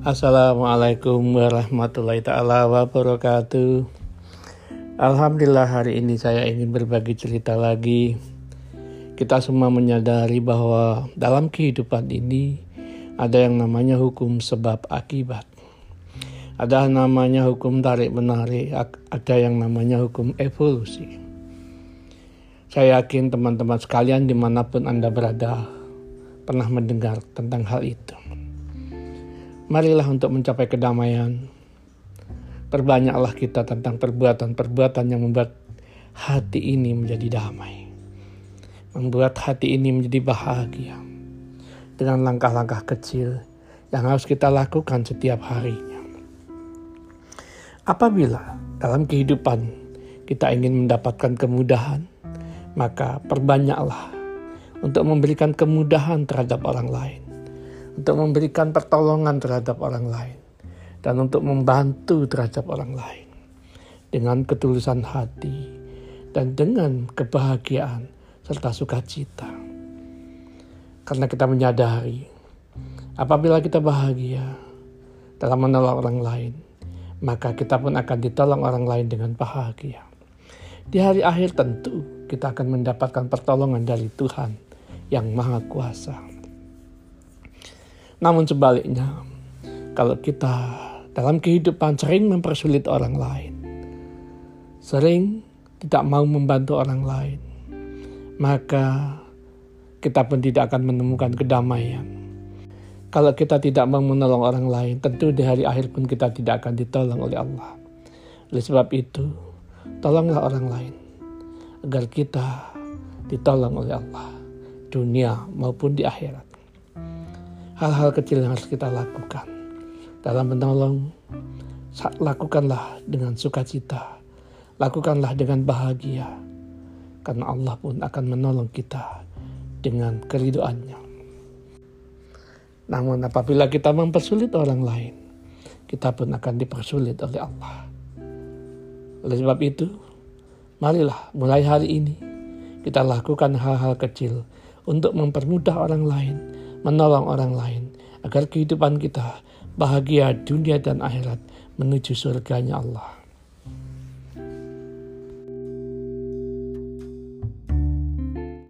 Assalamualaikum warahmatullahi taala wabarakatuh. Alhamdulillah hari ini saya ingin berbagi cerita lagi. Kita semua menyadari bahwa dalam kehidupan ini ada yang namanya hukum sebab akibat. Ada namanya hukum tarik menarik, ada yang namanya hukum evolusi. Saya yakin teman-teman sekalian di mana pun Anda berada pernah mendengar tentang hal itu. Marilah untuk mencapai kedamaian. Perbanyaklah kita tentang perbuatan-perbuatan yang membuat hati ini menjadi damai. Membuat hati ini menjadi bahagia. Dengan langkah-langkah kecil yang harus kita lakukan setiap harinya. Apabila dalam kehidupan kita ingin mendapatkan kemudahan, maka perbanyaklah untuk memberikan kemudahan terhadap orang lain untuk memberikan pertolongan terhadap orang lain dan untuk membantu terhadap orang lain dengan ketulusan hati dan dengan kebahagiaan serta sukacita. Karena kita menyadari apabila kita bahagia dalam menolong orang lain, maka kita pun akan ditolong orang lain dengan bahagia. Di hari akhir tentu kita akan mendapatkan pertolongan dari Tuhan yang Maha Kuasa. Namun sebaliknya, kalau kita dalam kehidupan sering mempersulit orang lain, sering tidak mau membantu orang lain, maka kita pun tidak akan menemukan kedamaian. Kalau kita tidak mau menolong orang lain, tentu di hari akhir pun kita tidak akan ditolong oleh Allah. Oleh sebab itu, tolonglah orang lain agar kita ditolong oleh Allah, dunia maupun di akhirat hal-hal kecil yang harus kita lakukan. Dalam menolong, lakukanlah dengan sukacita, lakukanlah dengan bahagia, karena Allah pun akan menolong kita dengan keridoannya. Namun apabila kita mempersulit orang lain, kita pun akan dipersulit oleh Allah. Oleh sebab itu, marilah mulai hari ini kita lakukan hal-hal kecil untuk mempermudah orang lain, menolong orang lain, agar kehidupan kita bahagia dunia dan akhirat menuju surganya Allah.